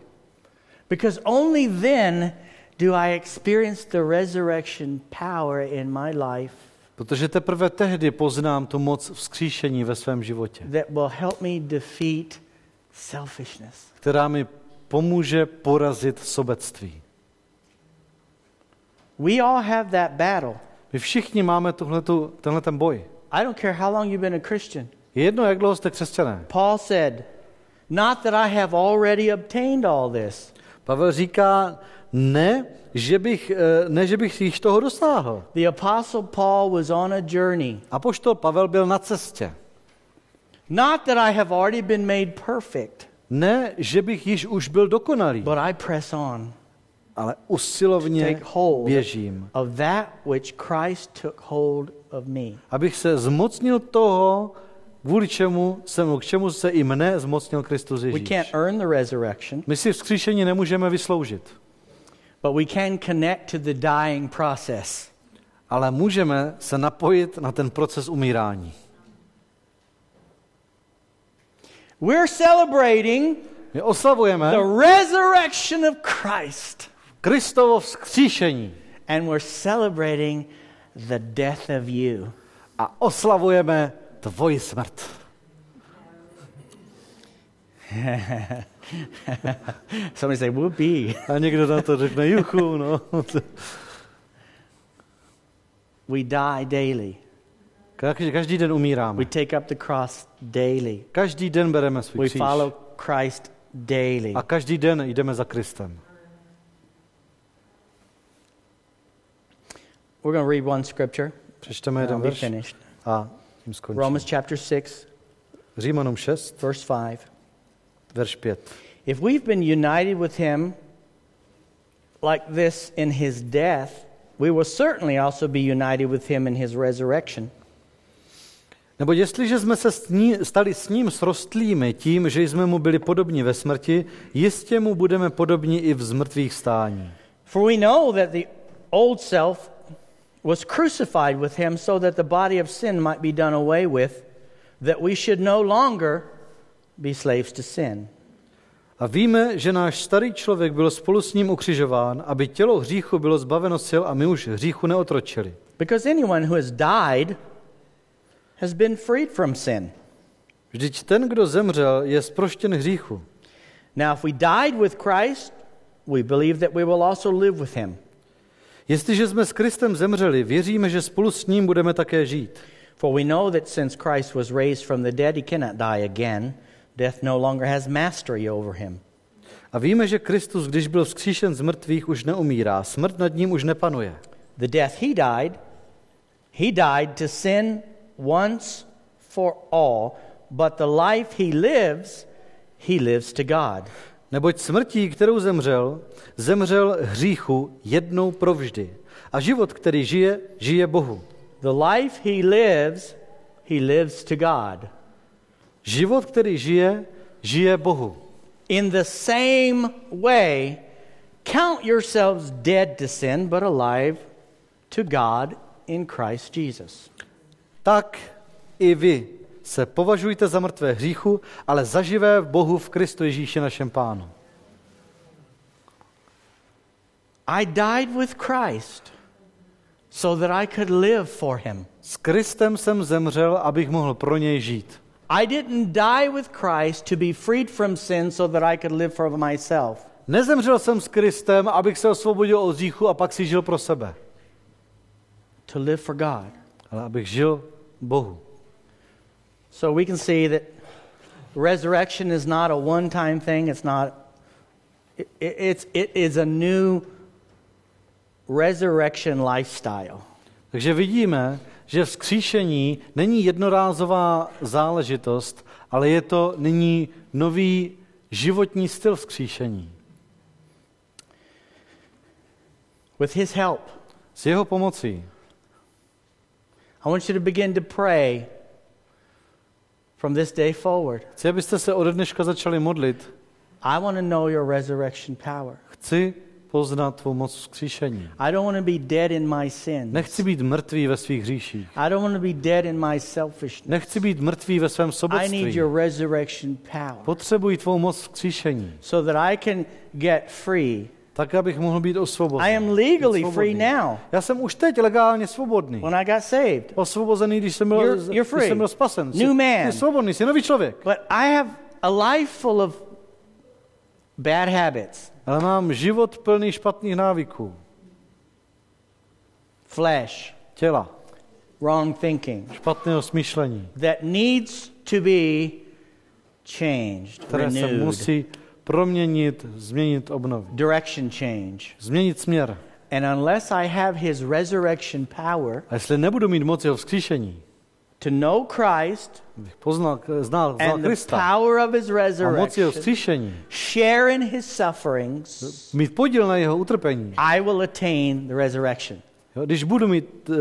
Because only then do I experience the resurrection power in my life Protože teprve tehdy poznám tu moc vzkříšení ve svém životě, that will help me defeat selfishness. která mi pomůže porazit sobectví. We all have that battle. My všichni máme tuhletu, tenhle ten boj. I don't care how long you've been a Christian. Je jedno, jak dlouho jste křesťané. Paul said, Not that I have already obtained all this. Pavel říká, ne, že bych, eh, ne, že bych již toho dosáhl. The Apostle Paul was on a journey. Apoštol Pavel byl na cestě. Not that I have already been made perfect, Ne, že bych již už byl dokonalý, but I press on. ale usilovně Take hold běžím, of that which Christ took hold of me. abych se zmocnil toho, kvůli čemu se, k čemu se i mne zmocnil Kristus We Ježíš. can't earn the resurrection, My si vzkříšení nemůžeme vysloužit, but we can connect to the dying process. ale můžeme se napojit na ten proces umírání. We're celebrating My oslavujeme the resurrection of Christ, Kristovo vzkříšení and we're celebrating the death of you. a oslavujeme tvoji smrt. [LAUGHS] [LAUGHS] Somebody say, whoopee. A někdo na to řekne, juchu, no. We die daily. Každý, každý den umíráme. We take up the cross daily. Každý den bereme svůj We kříž. follow Christ daily. A každý den jdeme za Kristem. We're going to read one scripture. Přečteme jeden verš a tím skončíme. Romans chapter 6, Římanům 6, verse 5. Verš 5. If we've been united with him like this in his death, we will certainly also be united with him in his resurrection. Nebo jestliže jsme se s ní, stali s ním srostlými tím, že jsme mu byli podobní ve smrti, jistě mu budeme podobní i v zmrtvých stání. For we know that the old self was crucified with him so that the body of sin might be done away with, that we should no longer be slaves to sin. A víme, že náš starý člověk byl spolu s ním ukřižován, aby tělo hříchu bylo zbaveno sil a my už hříchu neotročili. Because anyone who has died has been freed from sin. Vždyť ten, kdo zemřel, je zproštěn hříchu. Now, if we died with Christ, we believe that we will also live with him. Jestliže jsme s Kristem zemřeli, věříme, že spolu s ním budeme také žít. For we know that since Christ was raised from the dead, he cannot die again. Death no longer has mastery over him. A víme, že Kristus, když byl vzkříšen z mrtvých, už neumírá. Smrt nad ním už nepanuje. The death he died, he died to sin once for all, but the life he lives, he lives to God. Neboť smrtí, kterou zemřel, zemřel hříchu jednou provždy. A život, který žije, žije Bohu. The life he lives, he lives to God. Život, který žije, žije Bohu. In the same way, count yourselves dead to sin, but alive to God in Christ Jesus. Tak i vy se považujte za mrtvé hříchu, ale zaživé v Bohu v Kristu Ježíši našem Pánu. I died with Christ so that I could live for him. S Kristem jsem zemřel, abych mohl pro něj žít. I didn't die with Christ to be freed from sin so that I could live for myself. Nezemřel jsem s Kristem, abych se osvobodil od hříchu a pak si žil pro sebe, To live for God. ale abych žil Bohu. So we can see that resurrection is not a one time thing. It's not, it, it- it's, it is a new resurrection lifestyle. Takže vidíme, že vzkříšení není jednorázová záležitost, ale je to nyní nový životní styl vzkříšení. With His help, S jeho pomocí. I want you to begin to pray from this day forward. Chci, abyste se ode dneška začali modlit. I want to know your resurrection power. Chci poznat tvou moc vzkříšení. I don't want to be dead in my sin. Nechci být mrtvý ve svých hříších. I don't want to be dead in my selfishness. Nechci být mrtvý ve svém I need sobectví. your resurrection power Potřebuji tvou moc vzkříšení, so that I can get free. tak abych mohl být osvobozen. I am legally free now. Já jsem už teď legálně svobodný. When I got saved. Osvobozený, když jsem byl, You're- you're když free. jsem byl spasen. New man. Jsi svobodný, jsi nový člověk. But I have a life full of bad habits, Ale mám život plný špatných návyků. flesh, Těla, wrong thinking špatného smýšlení, that needs to be changed, které se renewed, musí proměnit, změnit, obnovit. direction change. Změnit směr. And unless I have his resurrection power A jestli nebudu mít moc jeho vzkříšení, to know Christ poznal, znal, znal and the Krista power of his resurrection, share in his sufferings, mít podíl na jeho utrpení. I will attain the resurrection. Jo, když budu mít uh,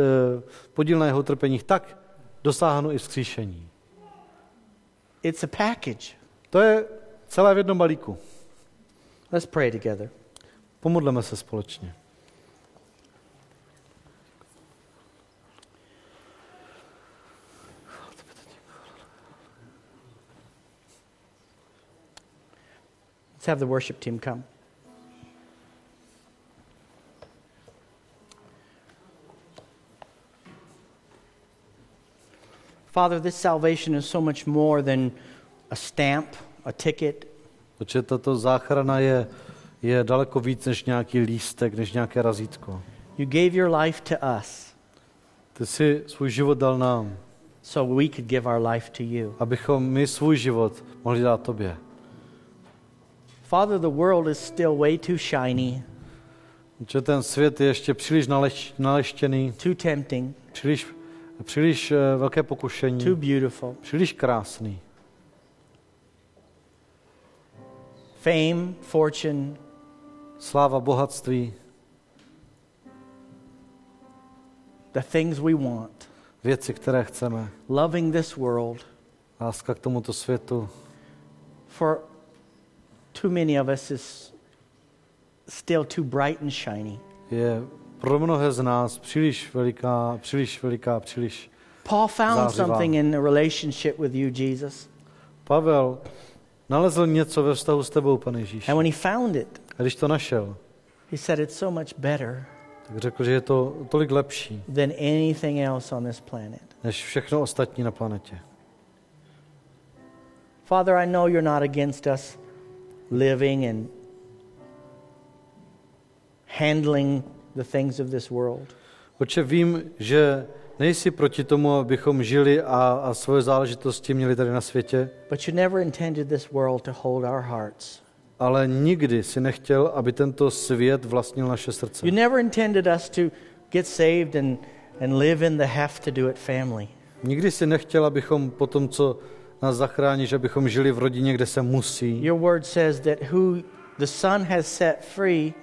podíl na jeho utrpeních, tak dosáhnu i vzkříšení. It's a package. To je celé v jednom balíku. Let's pray together. Pomodleme se společně. Let's have the worship team come. Father, this salvation is so much more than a stamp, a ticket. Protože tato záchrana je, je daleko víc než nějaký lístek, než nějaké razítko. You gave your life to us Ty jsi svůj život dal nám, so we could give our life to you. abychom my svůj život mohli dát tobě. Father, the world is still way too shiny, Protože ten svět je ještě příliš naleš, naleštěný, too tempting, příliš, příliš eh, velké pokušení, too beautiful. příliš krásný. Fame, fortune, Sláva, bohatství, the things we want, věci, které chceme, loving this world. láska k tomuto světu. For too many of us is still too bright and shiny. je pro mnohé z nás příliš veliká, příliš veliká, příliš. Paul found Zářivá. something in the relationship with you, Jesus. Pavel nalezl něco ve vztahu s tebou, pane Ježíš. And when he found it, A když to našel, he said it's so much better tak řekl, že je to tolik lepší, than anything else on this planet. než všechno ostatní na planetě. Father, I know you're not against us living and handling the things of this world. Oče, vím, že Nejsi proti tomu, abychom žili a, a svoje záležitosti měli tady na světě, But you never intended this world to hold our hearts. ale nikdy si nechtěl, aby tento svět vlastnil naše srdce. You never intended us to get saved and, and live in the have to do it family. Nikdy si nechtěl, abychom po tom, co nás zachráníš, abychom žili v rodině, kde se musí. Your word says that who the Son has set free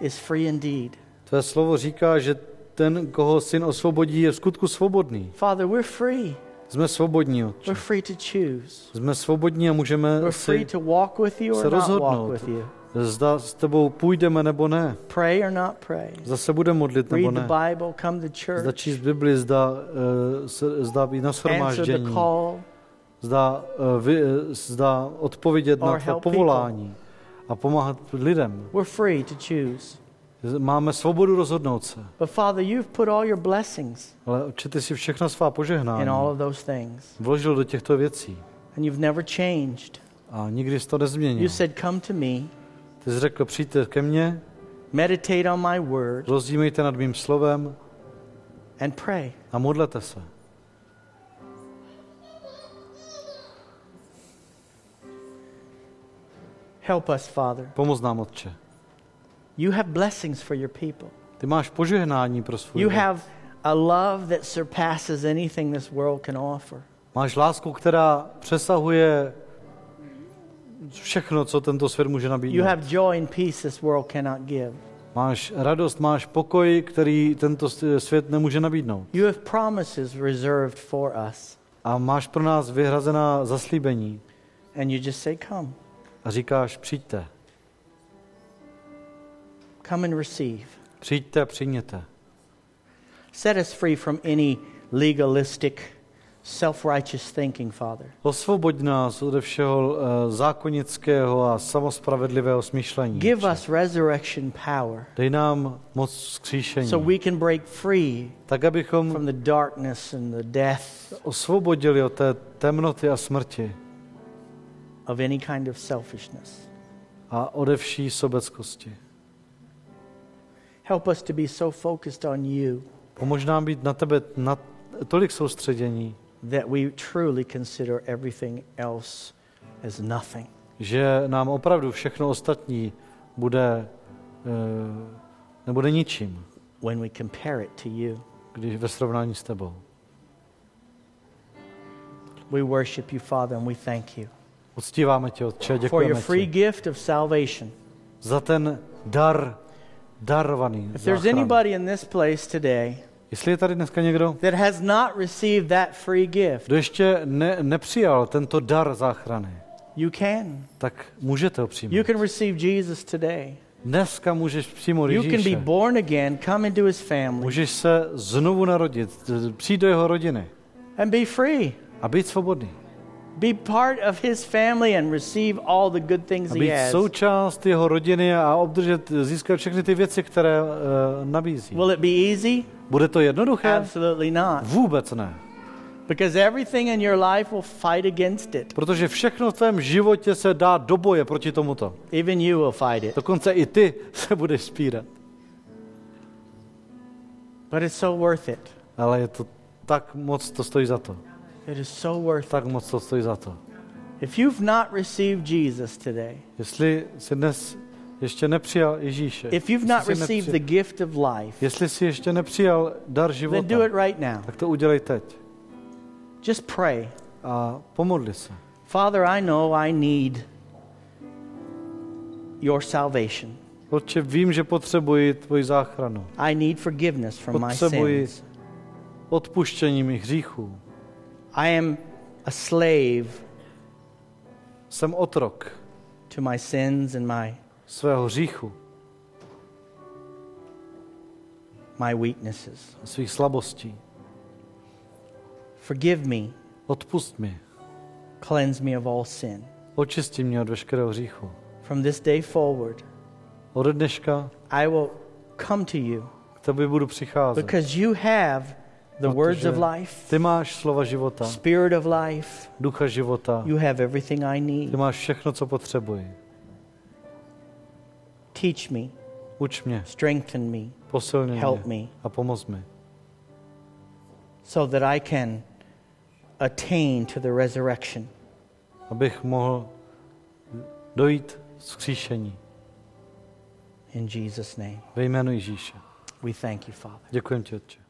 is free indeed. Tvé slovo říká, že ten, koho syn osvobodí, je v skutku svobodný. Father, we're free. Jsme svobodní, otče. We're free to choose. Jsme svobodní a můžeme We're free to walk with you se or not walk rozhodnout. with you. zda s tebou půjdeme nebo ne. Pray or not pray. Zda se bude modlit nebo Read the ne. Bible, come to Zda church, číst Bibli, zda, uh, zda být na answer the shromáždění, call, zda, uh, vy, uh, zda odpovědět na tvé povolání a pomáhat lidem. we're free to choose. Máme svobodu rozhodnout se. But Father, you've put all your blessings Ale Otče, ty si všechna svá in požehnání all of those things. vložil do těchto věcí. And you've never changed. A nikdy jsi to nezměnil. You said, Come to me, Ty jsi řekl, přijďte ke mně, meditate on my word, rozdímejte nad mým slovem and pray. a modlete se. Help us, Father. Pomoz nám, Otče. You have blessings for your people. Ty máš požehnání pro svůj You lid. have a love that surpasses anything this world can offer. Máš lásku, která přesahuje všechno, co tento svět může You nabídnout. have joy and peace this world cannot give. Máš radost, máš pokoj, který tento svět nemůže nabídnout. You have promises reserved for us. A máš pro nás vyhrazená zaslíbení. And you just say, Come. A říkáš, přijďte, Come and receive. přijďte a přijměte. Set us free from any legalistic, self righteous thinking, Father. Osvoboď nás ode všeho uh, zákonického a samospravedlivého smýšlení. Give us resurrection power Dej nám moc vzkříšení, so we can break free tak abychom from the darkness and the death osvobodili od té temnoty a smrti of any kind of selfishness. a ode vší sobeckosti. Help us to be so focused on you Pomož nám být na tebe na tolik soustředění, that we truly consider everything else as nothing. že nám opravdu všechno ostatní bude, eh, nebude ničím, when we compare it to you. když ve srovnání s tebou. We worship you, Father, and we thank you Uctíváme tě, Otče, for your děkujeme free ti gift of salvation. za ten dar darovaný. If there's záchrany. anybody in this place today Jestli je tady dneska někdo, that has not received that free gift, kdo ještě ne, nepřijal tento dar záchrany, you can. tak můžete ho You přijmout. can receive Jesus today. Dneska můžeš přijmout You can be Ježíše. born again, come into his family, Můžeš se znovu narodit, přijít do jeho rodiny and be free. a být svobodný. Be part of his family and receive all the good things A he být has. součást jeho rodiny a obdržet, získat všechny ty věci, které uh, nabízí. Will it be easy? Bude to jednoduché? Absolutely not. Vůbec ne. Because everything in your life will fight against it. Protože všechno v tvém životě se dá do boje proti tomuto. Even you will fight it. Dokonce i ty [LAUGHS] se budeš spírat. But it's so worth it. Ale je to tak moc to stojí za to. It is so worth. Tak moc to stojí za to. If you've not received Jesus today, Jestli jsi dnes ještě nepřijal Ježíše, if you've not received the gift of life, jestli jsi ještě nepřijal dar then života, do it right now. tak to udělej teď. Just pray. A pomodli se. Father, I know I need your salvation. Otče, vím, že potřebuji tvoji záchranu. I need forgiveness from my Potřebuji sins. odpuštění mých hříchů. I am a slave Jsem otrok to my sins and my, svého hříchu, my weaknesses. svých slabostí. Forgive me, Odpust mi. cleanse me of all sin. Očisti mě od veškerého hříchu. From this day forward, Ode dneška I will come to you k tobě budu přicházet. because you have the words of life, Ty máš slova života, spirit of life. ducha života. You have everything I need. Ty máš všechno, co potřebuji. Teach me, Uč mě, strengthen me, posilně help mě me, a pomoz mi. so that I can attain to the resurrection. abych mohl dojít zkříšení. In Jesus' name, Ve jménu Ježíše. we thank you, Father. Děkujem ti, Otče.